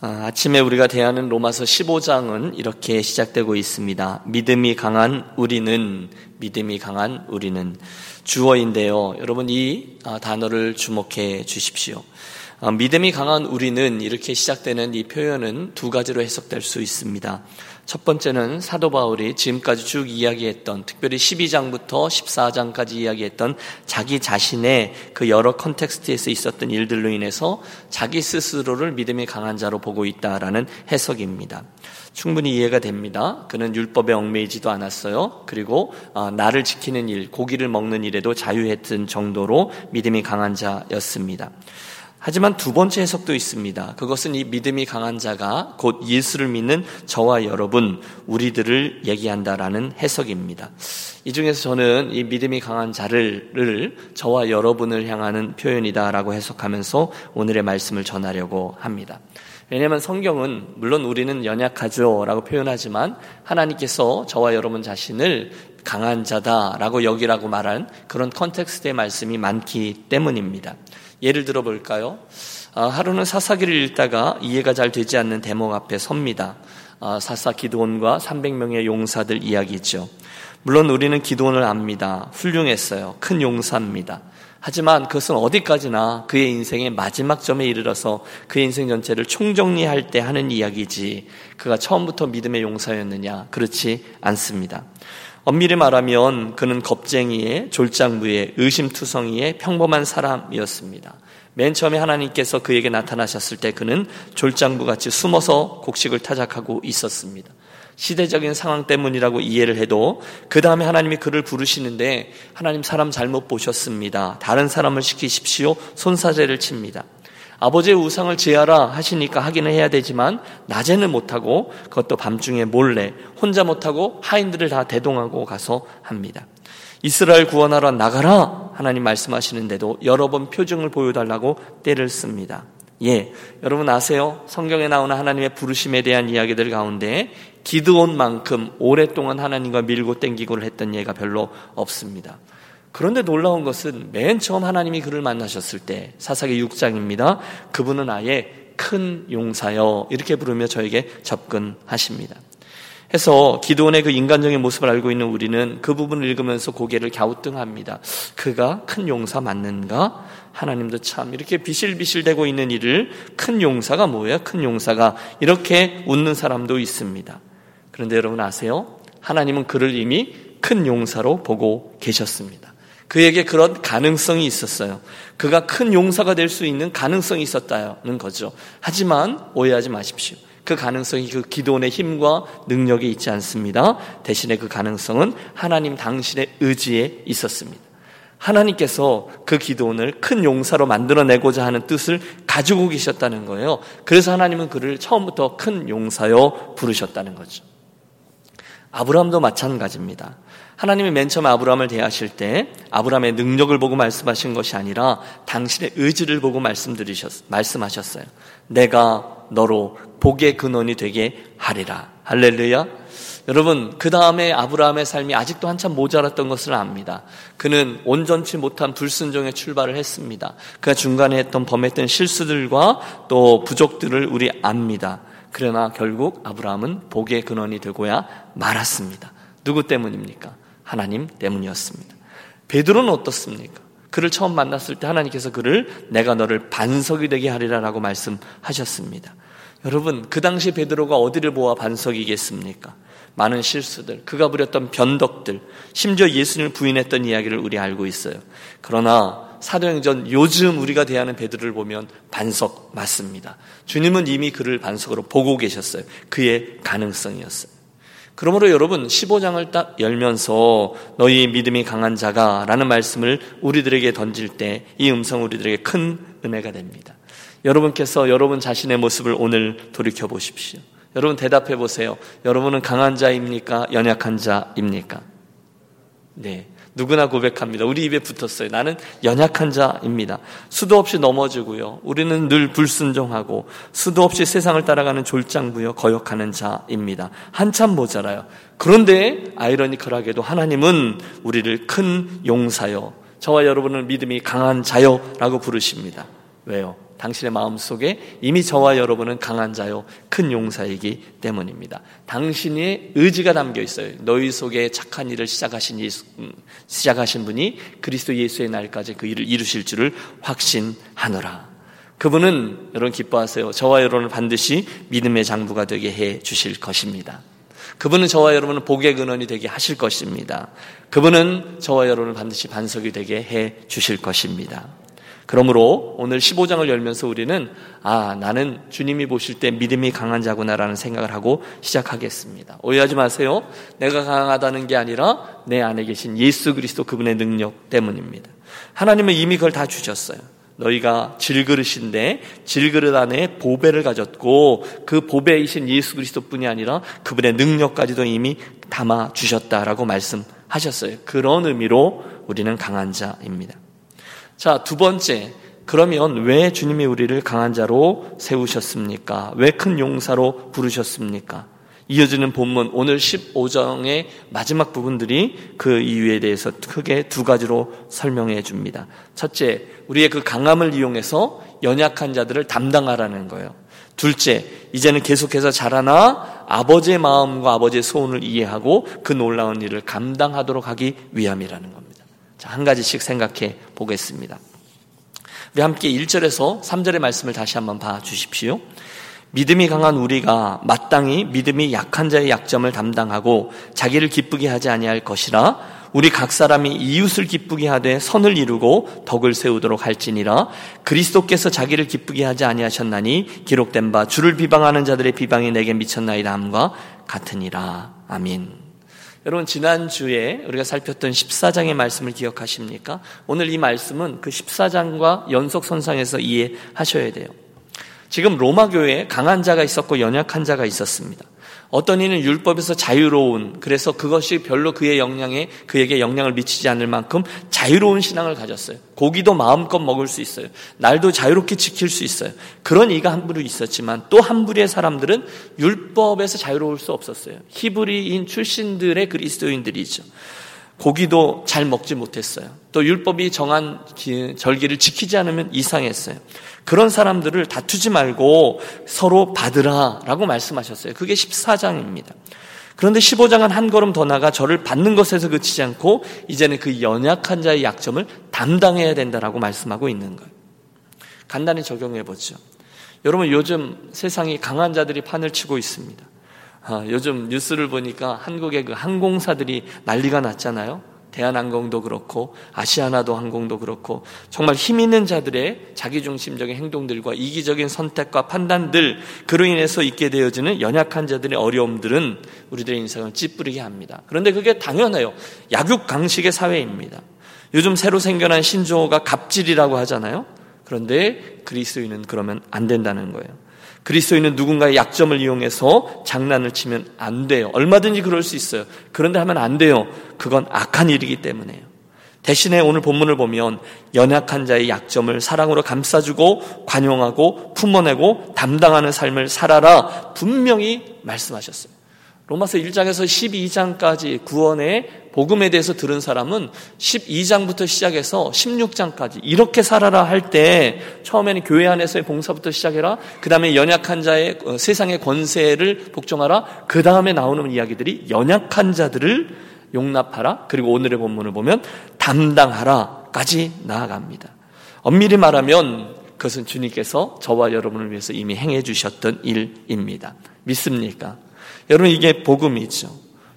아, 아침에 우리가 대하는 로마서 15장은 이렇게 시작되고 있습니다. 믿음이 강한 우리는, 믿음이 강한 우리는 주어인데요. 여러분 이 아, 단어를 주목해 주십시오. 아, 믿음이 강한 우리는 이렇게 시작되는 이 표현은 두 가지로 해석될 수 있습니다. 첫 번째는 사도 바울이 지금까지 쭉 이야기했던 특별히 12장부터 14장까지 이야기했던 자기 자신의 그 여러 컨텍스트에서 있었던 일들로 인해서 자기 스스로를 믿음이 강한 자로 보고 있다라는 해석입니다. 충분히 이해가 됩니다. 그는 율법에 얽매이지도 않았어요. 그리고 아, 나를 지키는 일, 고기를 먹는 일에도 자유했던 정도로 믿음이 강한 자였습니다. 하지만 두 번째 해석도 있습니다. 그것은 이 믿음이 강한 자가 곧 예수를 믿는 저와 여러분, 우리들을 얘기한다라는 해석입니다. 이 중에서 저는 이 믿음이 강한 자를 저와 여러분을 향하는 표현이다라고 해석하면서 오늘의 말씀을 전하려고 합니다. 왜냐하면 성경은 물론 우리는 연약하죠라고 표현하지만 하나님께서 저와 여러분 자신을 강한 자다라고 여기라고 말한 그런 컨텍스트의 말씀이 많기 때문입니다. 예를 들어 볼까요? 아, 하루는 사사기를 읽다가 이해가 잘 되지 않는 대목 앞에 섭니다. 아, 사사 기도원과 300명의 용사들 이야기죠. 물론 우리는 기도원을 압니다. 훌륭했어요. 큰 용사입니다. 하지만 그것은 어디까지나 그의 인생의 마지막 점에 이르러서 그의 인생 전체를 총정리할 때 하는 이야기지 그가 처음부터 믿음의 용사였느냐 그렇지 않습니다. 엄밀히 말하면 그는 겁쟁이의 졸장부의 의심투성이의 평범한 사람이었습니다. 맨 처음에 하나님께서 그에게 나타나셨을 때 그는 졸장부 같이 숨어서 곡식을 타작하고 있었습니다. 시대적인 상황 때문이라고 이해를 해도 그 다음에 하나님이 그를 부르시는데 하나님 사람 잘못 보셨습니다. 다른 사람을 시키십시오. 손사제를 칩니다. 아버지의 우상을 제하라 하시니까 하기는 해야 되지만 낮에는 못하고 그것도 밤중에 몰래 혼자 못하고 하인들을 다 대동하고 가서 합니다. 이스라엘 구원하러 나가라 하나님 말씀하시는데도 여러 번 표정을 보여달라고 때를 씁니다. 예, 여러분 아세요? 성경에 나오는 하나님의 부르심에 대한 이야기들 가운데 기드온만큼 오랫동안 하나님과 밀고 땡기고를 했던 예가 별로 없습니다. 그런데 놀라운 것은 맨 처음 하나님이 그를 만나셨을 때 사사기 6장입니다. 그분은 아예 큰 용사여 이렇게 부르며 저에게 접근하십니다. 해서 기도원의 그 인간적인 모습을 알고 있는 우리는 그 부분을 읽으면서 고개를 갸우뚱합니다. 그가 큰 용사 맞는가? 하나님도 참 이렇게 비실비실대고 있는 일을 큰 용사가 뭐예요? 큰 용사가 이렇게 웃는 사람도 있습니다. 그런데 여러분 아세요? 하나님은 그를 이미 큰 용사로 보고 계셨습니다. 그에게 그런 가능성이 있었어요. 그가 큰 용사가 될 수 있는 가능성이 있었다는 거죠. 하지만 오해하지 마십시오. 그 가능성이 그 기도원의 힘과 능력에 있지 않습니다. 대신에 그 가능성은 하나님 당신의 의지에 있었습니다. 하나님께서 그 기도원을 큰 용사로 만들어내고자 하는 뜻을 가지고 계셨다는 거예요. 그래서 하나님은 그를 처음부터 큰 용사여 부르셨다는 거죠. 아브라함도 마찬가지입니다. 하나님이 맨 처음 아브라함을 대하실 때 아브라함의 능력을 보고 말씀하신 것이 아니라 당신의 의지를 보고 말씀드리셨 말씀하셨어요. 내가 너로 복의 근원이 되게 하리라. 할렐루야. 여러분, 그 다음에 아브라함의 삶이 아직도 한참 모자랐던 것을 압니다. 그는 온전치 못한 불순종의 출발을 했습니다. 그가 중간에 했던 범했던 실수들과 또 부족들을 우리 압니다. 그러나 결국 아브라함은 복의 근원이 되고야 말았습니다. 누구 때문입니까? 하나님 때문이었습니다. 베드로는 어떻습니까? 그를 처음 만났을 때 하나님께서 그를 내가 너를 반석이 되게 하리라라고 말씀하셨습니다. 여러분, 그 당시 베드로가 어디를 보아 반석이겠습니까? 많은 실수들, 그가 부렸던 변덕들, 심지어 예수님을 부인했던 이야기를 우리 알고 있어요. 그러나 사도행전 요즘 우리가 대하는 베드로를 보면 반석 맞습니다. 주님은 이미 그를 반석으로 보고 계셨어요. 그의 가능성이었어요. 그러므로 여러분 15장을 딱 열면서 너희 믿음이 강한 자가 라는 말씀을 우리들에게 던질 때 이 음성 우리들에게 큰 은혜가 됩니다. 여러분께서 여러분 자신의 모습을 오늘 돌이켜 보십시오. 여러분 대답해 보세요. 여러분은 강한 자입니까? 연약한 자입니까? 네. 누구나 고백합니다. 우리 입에 붙었어요. 나는 연약한 자입니다. 수도 없이 넘어지고요. 우리는 늘 불순종하고 수도 없이 세상을 따라가는 졸장부여 거역하는 자입니다. 한참 모자라요. 그런데 아이러니컬하게도 하나님은 우리를 큰 용사요. 저와 여러분은 믿음이 강한 자요라고 부르십니다. 왜요? 당신의 마음 속에 이미 저와 여러분은 강한 자요 큰 용사이기 때문입니다. 당신의 의지가 담겨 있어요. 너희 속에 착한 일을 시작하신 예수, 음, 시작하신 분이 그리스도 예수의 날까지 그 일을 이루실 줄을 확신하노라. 그분은 여러분 기뻐하세요. 저와 여러분을 반드시 믿음의 장부가 되게 해 주실 것입니다. 그분은 저와 여러분을 복의 근원이 되게 하실 것입니다. 그분은 저와 여러분을 반드시 반석이 되게 해 주실 것입니다. 그러므로 오늘 15장을 열면서 우리는 아, 나는 주님이 보실 때 믿음이 강한 자구나라는 생각을 하고 시작하겠습니다. 오해하지 마세요. 내가 강하다는 게 아니라 내 안에 계신 예수 그리스도 그분의 능력 때문입니다. 하나님은 이미 그걸 다 주셨어요. 너희가 질그릇인데 질그릇 안에 보배를 가졌고 그 보배이신 예수 그리스도뿐이 아니라 그분의 능력까지도 이미 담아 주셨다라고 말씀하셨어요. 그런 의미로 우리는 강한 자입니다. 자, 두 번째. 그러면 왜 주님이 우리를 강한 자로 세우셨습니까? 왜 큰 용사로 부르셨습니까? 이어지는 본문 오늘 15장의 마지막 부분들이 그 이유에 대해서 크게 두 가지로 설명해 줍니다. 첫째, 우리의 그 강함을 이용해서 연약한 자들을 담당하라는 거예요. 둘째, 이제는 계속해서 자라나 아버지의 마음과 아버지의 소원을 이해하고 그 놀라운 일을 감당하도록 하기 위함이라는 겁니다. 자, 한 가지씩 생각해 보겠습니다. 우리 함께 1절에서 3절의 말씀을 다시 한번 봐 주십시오. 믿음이 강한 우리가 마땅히 믿음이 약한 자의 약점을 담당하고 자기를 기쁘게 하지 아니할 것이라 우리 각 사람이 이웃을 기쁘게 하되 선을 이루고 덕을 세우도록 할지니라 그리스도께서 자기를 기쁘게 하지 아니하셨나니 기록된 바 주를 비방하는 자들의 비방이 내게 미쳤나이다 함과 같으니라 아멘. 여러분 지난주에 우리가 살폈던 14장의 말씀을 기억하십니까? 오늘 이 말씀은 그 14장과 연속선상에서 이해하셔야 돼요. 지금 로마 교회에 강한 자가 있었고 연약한 자가 있었습니다. 어떤 이는 율법에서 자유로운 그래서 그것이 별로 그의 영향에 그에게 영향을 미치지 않을 만큼 자유로운 신앙을 가졌어요. 고기도 마음껏 먹을 수 있어요. 날도 자유롭게 지킬 수 있어요. 그런 이가 한 부류 있었지만 또 한 부류의 사람들은 율법에서 자유로울 수 없었어요. 히브리인 출신들의 그리스도인들이죠. 고기도 잘 먹지 못했어요. 또 율법이 정한 절기를 지키지 않으면 이상했어요. 그런 사람들을 다투지 말고 서로 받으라 라고 말씀하셨어요. 그게 14장입니다. 그런데 15장은 한 걸음 더 나가 저를 받는 것에서 그치지 않고 이제는 그 연약한 자의 약점을 담당해야 된다라고 말씀하고 있는 거예요. 간단히 적용해 보죠. 여러분 요즘 세상이 강한 자들이 판을 치고 있습니다. 아, 요즘 뉴스를 보니까 한국의 그 항공사들이 난리가 났잖아요. 대한항공도 그렇고 아시아나도 항공도 그렇고 정말 힘 있는 자들의 자기중심적인 행동들과 이기적인 선택과 판단들 그로 인해서 있게 되어지는 연약한 자들의 어려움들은 우리들의 인생을 찌푸리게 합니다. 그런데 그게 당연해요. 약육 강식의 사회입니다. 요즘 새로 생겨난 신조어가 갑질이라고 하잖아요. 그런데 그리스도인은 그러면 안 된다는 거예요. 그리스도인은 누군가의 약점을 이용해서 장난을 치면 안 돼요. 얼마든지 그럴 수 있어요. 그런데 하면 안 돼요. 그건 악한 일이기 때문에요. 대신에 오늘 본문을 보면 연약한 자의 약점을 사랑으로 감싸주고 관용하고 품어내고 담당하는 삶을 살아라 분명히 말씀하셨어요. 로마서 1장에서 12장까지 구원의 복음에 대해서 들은 사람은 12장부터 시작해서 16장까지 이렇게 살아라 할 때 처음에는 교회 안에서의 봉사부터 시작해라. 그 다음에 연약한 자의 어, 세상의 권세를 복종하라. 그 다음에 나오는 이야기들이 연약한 자들을 용납하라. 그리고 오늘의 본문을 보면 담당하라까지 나아갑니다. 엄밀히 말하면 그것은 주님께서 저와 여러분을 위해서 이미 행해 주셨던 일입니다. 믿습니까? 여러분 이게 복음이죠.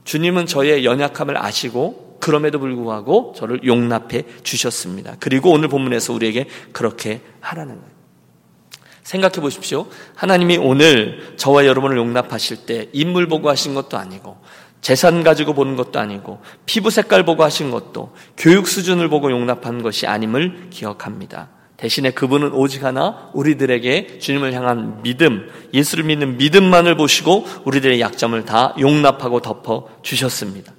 주님은 저의 연약함을 아시고 그럼에도 불구하고 저를 용납해 주셨습니다. 그리고 오늘 본문에서 우리에게 그렇게 하라는 거예요. 생각해 보십시오. 하나님이 오늘 저와 여러분을 용납하실 때 인물 보고 하신 것도 아니고 재산 가지고 보는 것도 아니고 피부 색깔 보고 하신 것도 교육 수준을 보고 용납한 것이 아님을 기억합니다. 대신에 그분은 오직 하나 우리들에게 주님을 향한 믿음, 예수를 믿는 믿음만을 보시고 우리들의 약점을 다 용납하고 덮어 주셨습니다.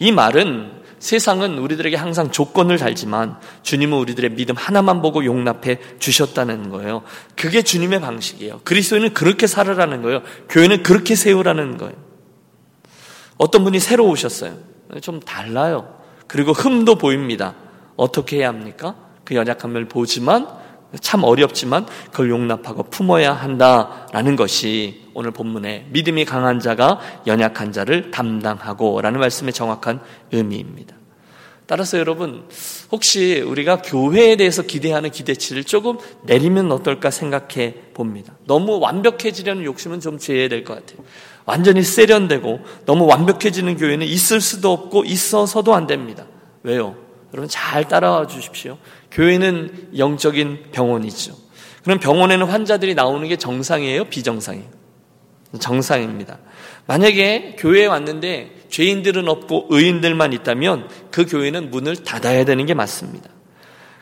이 말은 세상은 우리들에게 항상 조건을 달지만 주님은 우리들의 믿음 하나만 보고 용납해 주셨다는 거예요. 그게 주님의 방식이에요. 그리스도인은 그렇게 살으라는 거예요. 교회는 그렇게 세우라는 거예요. 어떤 분이 새로 오셨어요. 좀 달라요. 그리고 흠도 보입니다. 어떻게 해야 합니까? 그 연약함을 보지만 참 어렵지만 그걸 용납하고 품어야 한다라는 것이 오늘 본문에 믿음이 강한 자가 연약한 자를 담당하고 라는 말씀의 정확한 의미입니다. 따라서 여러분, 혹시 우리가 교회에 대해서 기대하는 기대치를 조금 내리면 어떨까 생각해 봅니다. 너무 완벽해지려는 욕심은 좀 죄해야 될 것 같아요. 완전히 세련되고 너무 완벽해지는 교회는 있을 수도 없고 있어서도 안 됩니다. 왜요? 여러분 잘 따라와 주십시오. 교회는 영적인 병원이죠. 그럼 병원에는 환자들이 나오는 게 정상이에요? 비정상이에요? 정상입니다. 만약에 교회에 왔는데 죄인들은 없고 의인들만 있다면 그 교회는 문을 닫아야 되는 게 맞습니다.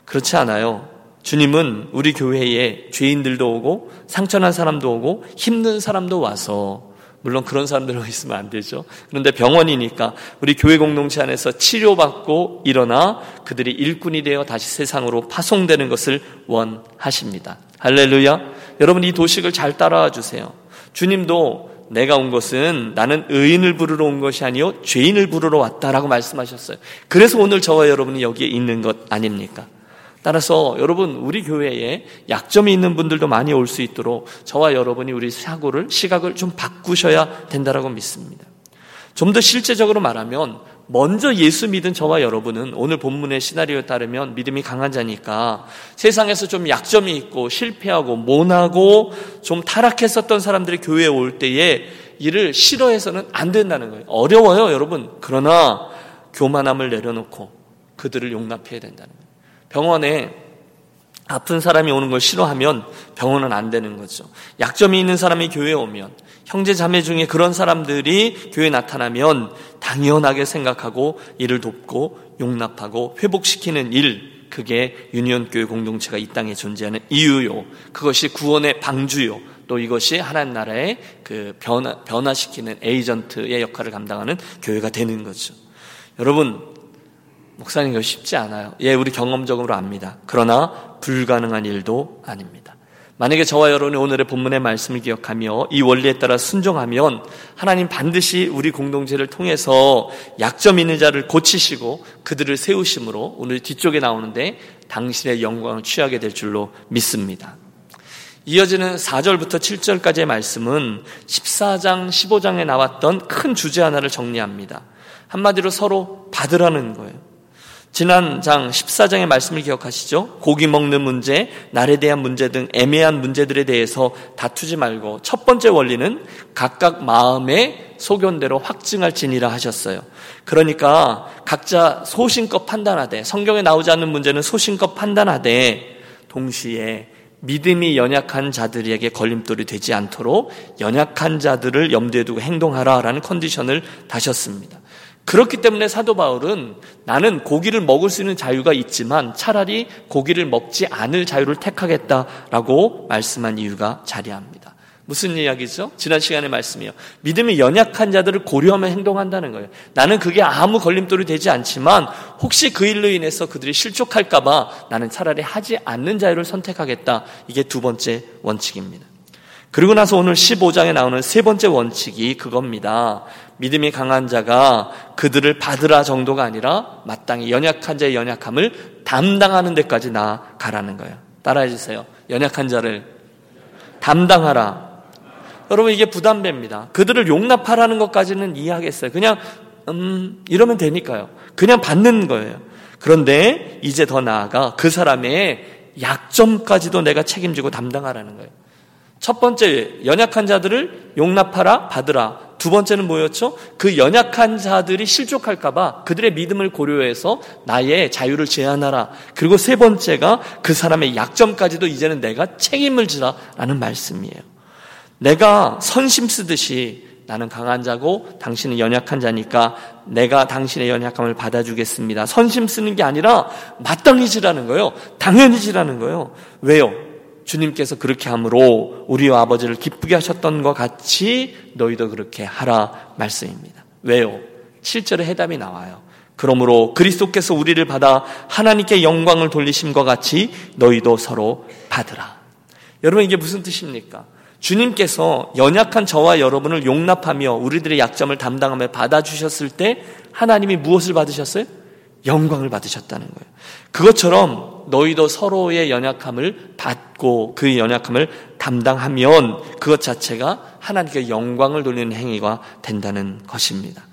그렇지 않아요. 주님은 우리 교회에 죄인들도 오고 상처난 사람도 오고 힘든 사람도 와서 물론 그런 사람들로 있으면 안 되죠. 그런데 병원이니까 우리 교회 공동체 안에서 치료받고 일어나 그들이 일꾼이 되어 다시 세상으로 파송되는 것을 원하십니다. 할렐루야. 여러분 이 도식을 잘 따라와 주세요. 주님도 내가 온 것은 나는 의인을 부르러 온 것이 아니요 죄인을 부르러 왔다라고 말씀하셨어요. 그래서 오늘 저와 여러분이 여기에 있는 것 아닙니까? 따라서 여러분 우리 교회에 약점이 있는 분들도 많이 올 수 있도록 저와 여러분이 우리 사고를 시각을 좀 바꾸셔야 된다라고 믿습니다. 좀 더 실제적으로 말하면 먼저 예수 믿은 저와 여러분은 오늘 본문의 시나리오에 따르면 믿음이 강한 자니까 세상에서 좀 약점이 있고 실패하고 모나고 좀 타락했었던 사람들이 교회에 올 때에 이를 싫어해서는 안 된다는 거예요. 어려워요, 여러분. 그러나 교만함을 내려놓고 그들을 용납해야 된다는 거예요. 병원에 아픈 사람이 오는 걸 싫어하면 병원은 안 되는 거죠. 약점이 있는 사람이 교회에 오면 형제 자매 중에 그런 사람들이 교회에 나타나면 당연하게 생각하고 이를 돕고 용납하고 회복시키는 일 그게 유니온 교회 공동체가 이 땅에 존재하는 이유요. 그것이 구원의 방주요. 또 이것이 하나님 나라의 그 변화, 변화시키는 에이전트의 역할을 감당하는 교회가 되는 거죠. 여러분, 목사님 이거 쉽지 않아요. 예, 우리 경험적으로 압니다. 그러나 불가능한 일도 아닙니다. 만약에 저와 여러분이 오늘의 본문의 말씀을 기억하며 이 원리에 따라 순종하면 하나님 반드시 우리 공동체를 통해서 약점 있는 자를 고치시고 그들을 세우심으로 오늘 뒤쪽에 나오는데 당신의 영광을 취하게 될 줄로 믿습니다. 이어지는 4절부터 7절까지의 말씀은 14장, 15장에 나왔던 큰 주제 하나를 정리합니다. 한마디로 서로 받으라는 거예요. 지난 장 14장의 말씀을 기억하시죠? 고기 먹는 문제, 날에 대한 문제 등 애매한 문제들에 대해서 다투지 말고 첫 번째 원리는 각각 마음의 소견대로 확증할 지니라 하셨어요. 그러니까 각자 소신껏 판단하되 성경에 나오지 않는 문제는 소신껏 판단하되 동시에 믿음이 연약한 자들에게 걸림돌이 되지 않도록 연약한 자들을 염두에 두고 행동하라라는 컨디션을 다셨습니다. 그렇기 때문에 사도 바울은 나는 고기를 먹을 수 있는 자유가 있지만 차라리 고기를 먹지 않을 자유를 택하겠다라고 말씀한 이유가 자리합니다. 무슨 이야기죠? 지난 시간에 말씀이요. 믿음이 연약한 자들을 고려하며 행동한다는 거예요. 나는 그게 아무 걸림돌이 되지 않지만 혹시 그 일로 인해서 그들이 실족할까봐 나는 차라리 하지 않는 자유를 선택하겠다. 이게 두 번째 원칙입니다. 그리고 나서 오늘 15장에 나오는 세 번째 원칙이 그겁니다. 믿음이 강한 자가 그들을 받으라 정도가 아니라 마땅히 연약한 자의 연약함을 담당하는 데까지 나아가라는 거예요. 따라해 주세요. 연약한 자를 담당하라. 여러분 이게 부담됩니다. 그들을 용납하라는 것까지는 이해하겠어요. 그냥 음 이러면 되니까요. 그냥 받는 거예요. 그런데 이제 더 나아가 그 사람의 약점까지도 내가 책임지고 담당하라는 거예요. 첫 번째 연약한 자들을 용납하라 받으라 두 번째는 뭐였죠? 그 연약한 자들이 실족할까봐 그들의 믿음을 고려해서 나의 자유를 제한하라. 그리고 세 번째가 그 사람의 약점까지도 이제는 내가 책임을 지라라는 말씀이에요. 내가 선심 쓰듯이 나는 강한 자고 당신은 연약한 자니까 내가 당신의 연약함을 받아주겠습니다. 선심 쓰는 게 아니라 마땅히 지라는 거예요. 당연히 지라는 거예요. 왜요? 주님께서 그렇게 함으로 우리와 아버지를 기쁘게 하셨던 것 같이 너희도 그렇게 하라 말씀입니다. 왜요? 7절에 해답이 나와요. 그러므로 그리스도께서 우리를 받아 하나님께 영광을 돌리심과 같이 너희도 서로 받으라. 여러분 이게 무슨 뜻입니까? 주님께서 연약한 저와 여러분을 용납하며 우리들의 약점을 담당하며 받아주셨을 때 하나님이 무엇을 받으셨어요? 영광을 받으셨다는 거예요. 그것처럼 너희도 서로의 연약함을 받고 그 연약함을 담당하면 그것 자체가 하나님께 영광을 돌리는 행위가 된다는 것입니다.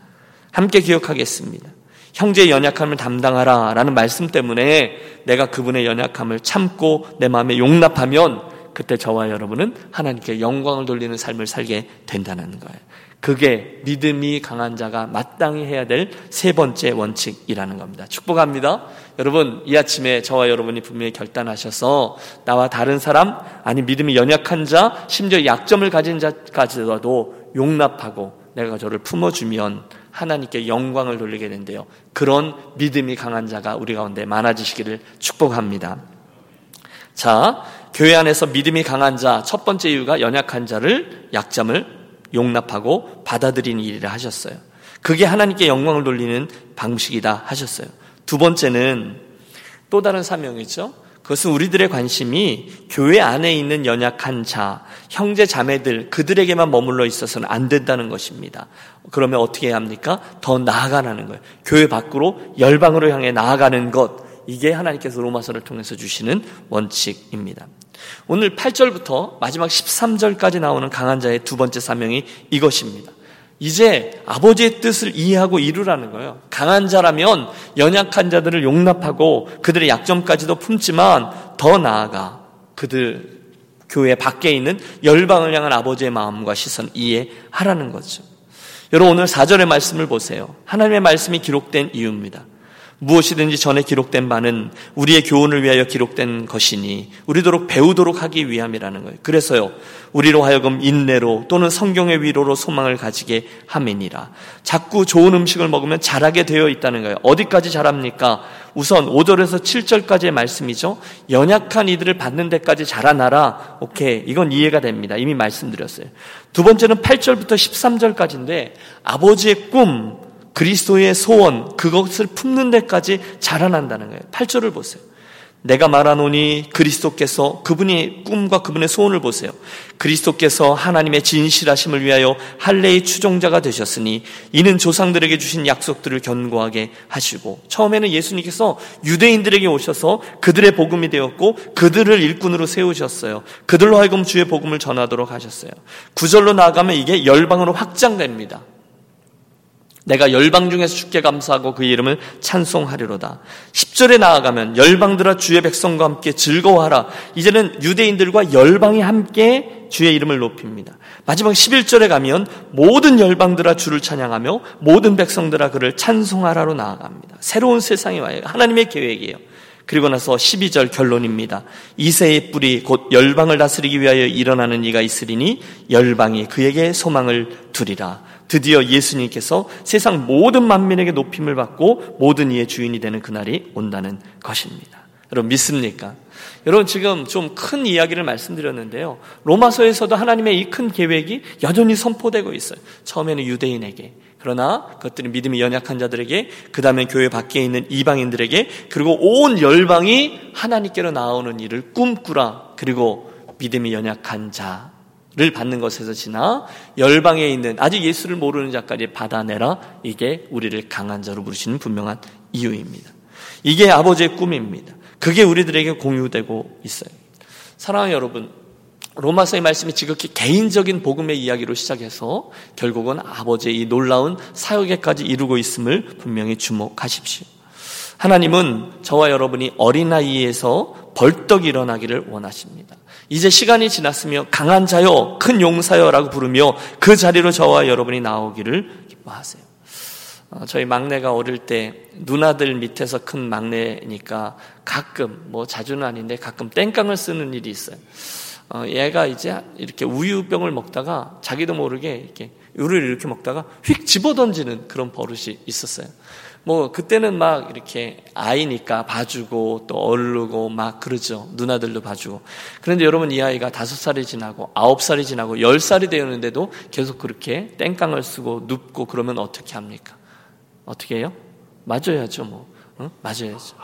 함께 기억하겠습니다. 형제의 연약함을 담당하라 라는 말씀 때문에 내가 그분의 연약함을 참고 내 마음에 용납하면 그때 저와 여러분은 하나님께 영광을 돌리는 삶을 살게 된다는 거예요. 그게 믿음이 강한 자가 마땅히 해야 될 세 번째 원칙이라는 겁니다. 축복합니다. 여러분, 이 아침에 저와 여러분이 분명히 결단하셔서 나와 다른 사람, 아니 믿음이 연약한 자, 심지어 약점을 가진 자까지도 용납하고 내가 저를 품어주면 하나님께 영광을 돌리게 된대요. 그런 믿음이 강한 자가 우리 가운데 많아지시기를 축복합니다. 자, 교회 안에서 믿음이 강한 자, 첫 번째 이유가 연약한 자를, 약점을 용납하고 받아들이는 일이라 하셨어요. 그게 하나님께 영광을 돌리는 방식이다 하셨어요. 두 번째는 또 다른 사명이죠. 그것은 우리들의 관심이 교회 안에 있는 연약한 자, 형제 자매들, 그들에게만 머물러 있어서는 안 된다는 것입니다. 그러면 어떻게 해야 합니까? 더 나아가라는 거예요. 교회 밖으로 열방으로 향해 나아가는 것. 이게 하나님께서 로마서를 통해서 주시는 원칙입니다. 오늘 8절부터 마지막 13절까지 나오는 강한 자의 두 번째 사명이 이것입니다. 이제 아버지의 뜻을 이해하고 이루라는 거예요. 강한 자라면 연약한 자들을 용납하고 그들의 약점까지도 품지만 더 나아가 그들 교회 밖에 있는 열방을 향한 아버지의 마음과 시선 이해하라는 거죠. 여러분 오늘 4절의 말씀을 보세요. 하나님의 말씀이 기록된 이유입니다. 무엇이든지 전에 기록된 바는 우리의 교훈을 위하여 기록된 것이니 우리도록 배우도록 하기 위함이라는 거예요. 그래서요. 우리로 하여금 인내로 또는 성경의 위로로 소망을 가지게 함이니라. 자꾸 좋은 음식을 먹으면 자라게 되어 있다는 거예요. 어디까지 자랍니까? 우선 5절에서 7절까지의 말씀이죠. 연약한 이들을 받는 데까지 자라나라. 오케이. 이건 이해가 됩니다. 이미 말씀드렸어요. 두 번째는 8절부터 13절까지인데 아버지의 꿈, 그리스도의 소원, 그것을 품는 데까지 자라난다는 거예요. 8절을 보세요. 내가 말하노니 그리스도께서 그분의 꿈과 그분의 소원을 보세요. 그리스도께서 하나님의 진실하심을 위하여 할례의 추종자가 되셨으니 이는 조상들에게 주신 약속들을 견고하게 하시고 처음에는 예수님께서 유대인들에게 오셔서 그들의 복음이 되었고 그들을 일꾼으로 세우셨어요. 그들로 하여금 주의 복음을 전하도록 하셨어요. 구절로 나아가면 이게 열방으로 확장됩니다. 내가 열방 중에서 주께 감사하고 그 이름을 찬송하리로다. 10절에 나아가면 열방들아 주의 백성과 함께 즐거워하라. 이제는 유대인들과 열방이 함께 주의 이름을 높입니다. 마지막 11절에 가면 모든 열방들아 주를 찬양하며 모든 백성들아 그를 찬송하라로 나아갑니다. 새로운 세상이 와요. 하나님의 계획이에요. 그리고 나서 12절 결론입니다. 이세의 뿌리 곧 열방을 다스리기 위하여 일어나는 이가 있으리니 열방이 그에게 소망을 두리라. 드디어 예수님께서 세상 모든 만민에게 높임을 받고 모든 이의 주인이 되는 그날이 온다는 것입니다. 여러분 믿습니까? 여러분 지금 좀 큰 이야기를 말씀드렸는데요. 로마서에서도 하나님의 이 큰 계획이 여전히 선포되고 있어요. 처음에는 유대인에게, 그러나 그것들이 믿음이 연약한 자들에게, 그 다음에 교회 밖에 있는 이방인들에게, 그리고 온 열방이 하나님께로 나오는 일을 꿈꾸라. 그리고 믿음이 연약한 자, 를 받는 것에서 지나 열방에 있는 아직 예수를 모르는 자까지 받아내라 이게 우리를 강한 자로 부르시는 분명한 이유입니다. 이게 아버지의 꿈입니다. 그게 우리들에게 공유되고 있어요. 사랑하는 여러분, 로마서의 말씀이 지극히 개인적인 복음의 이야기로 시작해서 결국은 아버지의 이 놀라운 사역에까지 이루고 있음을 분명히 주목하십시오. 하나님은 저와 여러분이 어린아이에서 벌떡 일어나기를 원하십니다. 이제 시간이 지났으며 강한 자요, 큰 용사요라고 부르며 그 자리로 저와 여러분이 나오기를 기뻐하세요. 어, 저희 막내가 어릴 때 누나들 밑에서 큰 막내니까 가끔 뭐 자주는 아닌데 가끔 땡깡을 쓰는 일이 있어요. 어, 얘가 이제 이렇게 우유병을 먹다가 자기도 모르게 이렇게 우유를 이렇게 먹다가 휙 집어 던지는 그런 버릇이 있었어요. 뭐 그때는 막 이렇게 아이니까 봐주고 또 얼르고 막 그러죠. 누나들도 봐주고. 그런데 여러분 이 아이가 다섯 살이 지나고 아홉 살이 지나고 열 살이 되었는데도 계속 그렇게 땡깡을 쓰고 눕고 그러면 어떻게 합니까? 어떻게 해요? 맞아야죠 뭐. 응? 맞아야죠.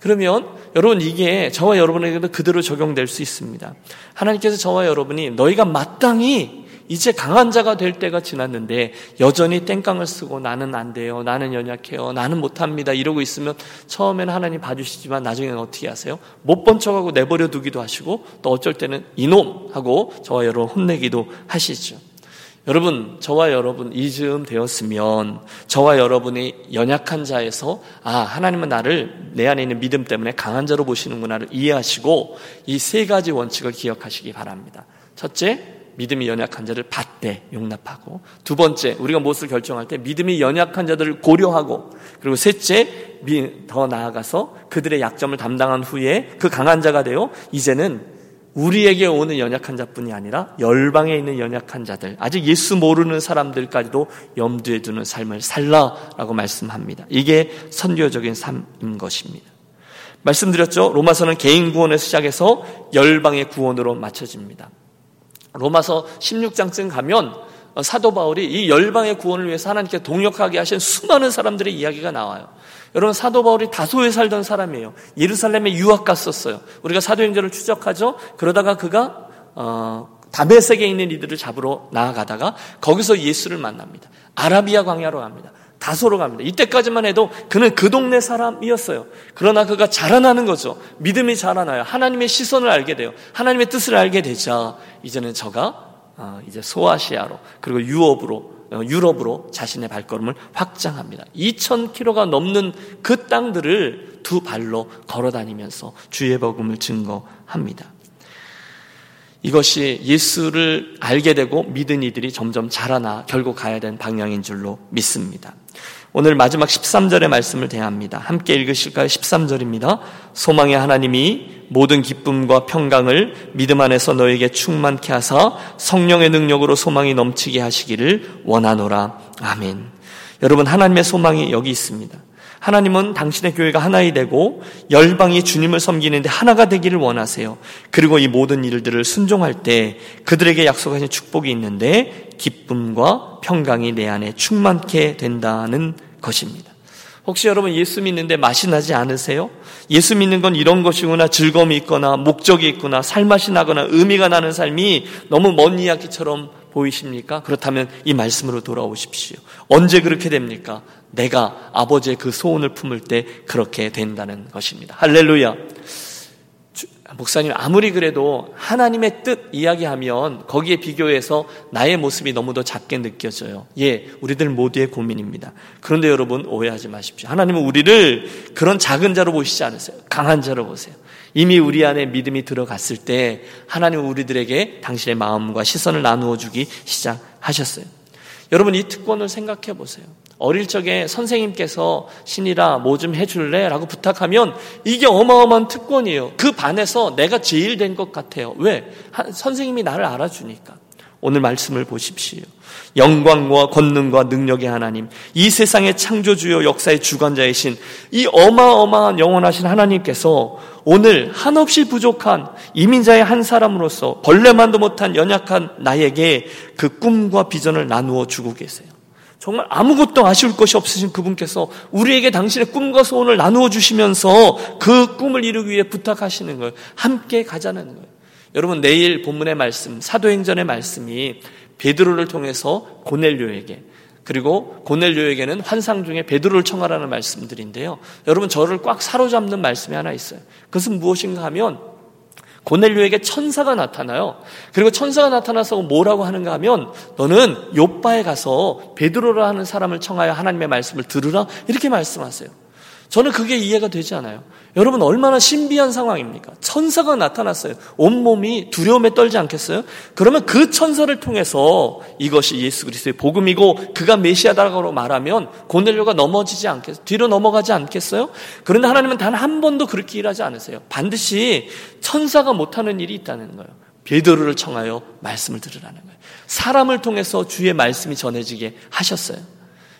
그러면 여러분 이게 저와 여러분에게도 그대로 적용될 수 있습니다. 하나님께서 저와 여러분이 너희가 마땅히 이제 강한 자가 될 때가 지났는데 여전히 땡깡을 쓰고 나는 안 돼요. 나는 연약해요. 나는 못합니다. 이러고 있으면 처음에는 하나님 봐주시지만 나중에는 어떻게 하세요? 못 본 척하고 내버려 두기도 하시고 또 어쩔 때는 이놈 하고 저와 여러분 혼내기도 하시죠. 여러분, 저와 여러분 이 즈음 되었으면 저와 여러분이 연약한 자에서 아, 하나님은 나를 내 안에 있는 믿음 때문에 강한 자로 보시는구나를 이해하시고 이 세 가지 원칙을 기억하시기 바랍니다. 첫째, 믿음이 연약한 자를 받되 용납하고 두 번째, 우리가 무엇을 결정할 때 믿음이 연약한 자들을 고려하고 그리고 셋째, 더 나아가서 그들의 약점을 담당한 후에 그 강한 자가 되어 이제는 우리에게 오는 연약한 자뿐이 아니라 열방에 있는 연약한 자들, 아직 예수 모르는 사람들까지도 염두에 두는 삶을 살라라고 말씀합니다. 이게 선교적인 삶인 것입니다. 말씀드렸죠? 로마서는 개인 구원에서 시작해서 열방의 구원으로 맞춰집니다. 로마서 16장쯤 가면 사도 바울이 이 열방의 구원을 위해서 하나님께 동역하게 하신 수많은 사람들의 이야기가 나와요. 여러분 사도 바울이 다소에 살던 사람이에요. 예루살렘에 유학 갔었어요. 우리가 사도행전을 추적하죠. 그러다가 그가 어, 다메섹에 있는 이들을 잡으러 나아가다가 거기서 예수를 만납니다. 아라비아 광야로 갑니다. 다소로 갑니다. 이때까지만 해도 그는 그 동네 사람이었어요. 그러나 그가 자라나는 거죠. 믿음이 자라나요. 하나님의 시선을 알게 돼요. 하나님의 뜻을 알게 되자 이제는 저가 어, 이제 소아시아로 그리고 유럽으로 어, 유럽으로 자신의 발걸음을 확장합니다. 2,000km가 넘는 그 땅들을 두 발로 걸어 다니면서 주의 복음을 증거합니다. 이것이 예수를 알게 되고 믿은 이들이 점점 자라나 결국 가야 된 방향인 줄로 믿습니다. 오늘 마지막 13절의 말씀을 대합니다. 함께 읽으실까요? 13절입니다. 소망의 하나님이 모든 기쁨과 평강을 믿음 안에서 너에게 충만케 하사 성령의 능력으로 소망이 넘치게 하시기를 원하노라. 아멘. 여러분 하나님의 소망이 여기 있습니다. 하나님은 당신의 교회가 하나이 되고 열방이 주님을 섬기는데 하나가 되기를 원하세요. 그리고 이 모든 일들을 순종할 때 그들에게 약속하신 축복이 있는데 기쁨과 평강이 내 안에 충만케 된다는 것입니다. 혹시 여러분 예수 믿는데 맛이 나지 않으세요? 예수 믿는 건 이런 것이구나 즐거움이 있거나 목적이 있구나 살맛이 나거나 의미가 나는 삶이 너무 먼 이야기처럼 보이십니까? 그렇다면 이 말씀으로 돌아오십시오. 언제 그렇게 됩니까? 내가 아버지의 그 소원을 품을 때 그렇게 된다는 것입니다. 할렐루야. 목사님 아무리 그래도 하나님의 뜻 이야기하면 거기에 비교해서 나의 모습이 너무도 작게 느껴져요. 예, 우리들 모두의 고민입니다. 그런데 여러분 오해하지 마십시오. 하나님은 우리를 그런 작은 자로 보시지 않으세요. 강한 자로 보세요. 이미 우리 안에 믿음이 들어갔을 때 하나님은 우리들에게 당신의 마음과 시선을 나누어 주기 시작하셨어요. 여러분 이 특권을 생각해 보세요. 어릴 적에 선생님께서 신이라 뭐 좀 해줄래? 라고 부탁하면 이게 어마어마한 특권이에요. 그 반에서 내가 제일 된 것 같아요. 왜? 선생님이 나를 알아주니까. 오늘 말씀을 보십시오. 영광과 권능과 능력의 하나님, 이 세상의 창조주요 역사의 주관자이신 이 어마어마한 영원하신 하나님께서 오늘 한없이 부족한 이민자의 한 사람으로서 벌레만도 못한 연약한 나에게 그 꿈과 비전을 나누어 주고 계세요. 정말 아무것도 아쉬울 것이 없으신 그분께서 우리에게 당신의 꿈과 소원을 나누어 주시면서 그 꿈을 이루기 위해 부탁하시는 걸 함께 가자는 거예요. 여러분 내일 본문의 말씀, 사도행전의 말씀이 베드로를 통해서 고넬료에게 그리고 고넬료에게는 환상 중에 베드로를 청하라는 말씀들인데요. 여러분 저를 꽉 사로잡는 말씀이 하나 있어요. 그것은 무엇인가 하면 고넬료에게 천사가 나타나요. 그리고 천사가 나타나서 뭐라고 하는가 하면 너는 요바에 가서 베드로라 하는 사람을 청하여 하나님의 말씀을 들으라 이렇게 말씀하세요. 저는 그게 이해가 되지 않아요. 여러분 얼마나 신비한 상황입니까? 천사가 나타났어요. 온몸이 두려움에 떨지 않겠어요? 그러면 그 천사를 통해서 이것이 예수 그리스도의 복음이고 그가 메시아다라고 말하면 고넬료가 넘어지지 않겠어요? 뒤로 넘어가지 않겠어요? 그런데 하나님은 단 한 번도 그렇게 일하지 않으세요. 반드시 천사가 못하는 일이 있다는 거예요. 베드로를 청하여 말씀을 들으라는 거예요. 사람을 통해서 주의 말씀이 전해지게 하셨어요.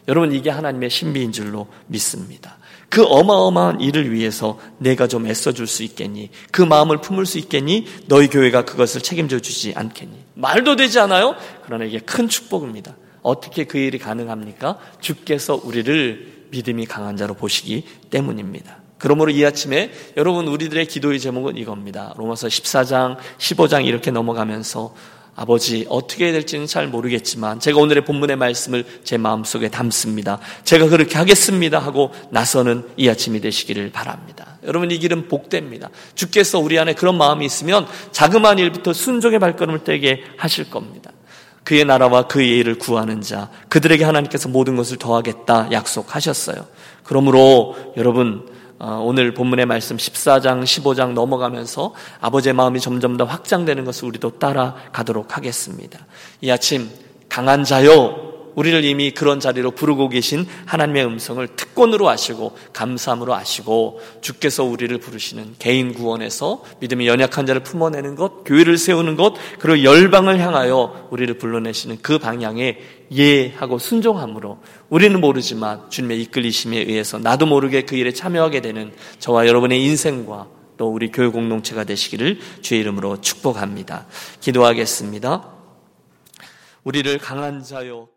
여러분 이게 하나님의 신비인 줄로 믿습니다. 그 어마어마한 일을 위해서 내가 좀 애써줄 수 있겠니? 그 마음을 품을 수 있겠니? 너희 교회가 그것을 책임져 주지 않겠니? 말도 되지 않아요? 그러나 이게 큰 축복입니다. 어떻게 그 일이 가능합니까? 주께서 우리를 믿음이 강한 자로 보시기 때문입니다. 그러므로 이 아침에 여러분 우리들의 기도의 제목은 이겁니다. 로마서 14장, 15장 이렇게 넘어가면서 아버지 어떻게 해야 될지는 잘 모르겠지만 제가 오늘의 본문의 말씀을 제 마음속에 담습니다. 제가 그렇게 하겠습니다 하고 나서는 이 아침이 되시기를 바랍니다. 여러분 이 길은 복됩니다. 주께서 우리 안에 그런 마음이 있으면 자그마한 일부터 순종의 발걸음을 떼게 하실 겁니다. 그의 나라와 그의 일을 구하는 자 그들에게 하나님께서 모든 것을 더하겠다 약속하셨어요. 그러므로 여러분 어, 오늘 본문의 말씀 14장, 15장 넘어가면서 아버지의 마음이 점점 더 확장되는 것을 우리도 따라가도록 하겠습니다. 이 아침 강한 자요 우리를 이미 그런 자리로 부르고 계신 하나님의 음성을 특권으로 아시고 감사함으로 아시고 주께서 우리를 부르시는 개인 구원에서 믿음이 연약한 자를 품어내는 것, 교회를 세우는 것, 그리고 열방을 향하여 우리를 불러내시는 그 방향에 예하고 순종함으로 우리는 모르지만 주님의 이끌리심에 의해서 나도 모르게 그 일에 참여하게 되는 저와 여러분의 인생과 또 우리 교회 공동체가 되시기를 주의 이름으로 축복합니다. 기도하겠습니다. 우리를 강한 자요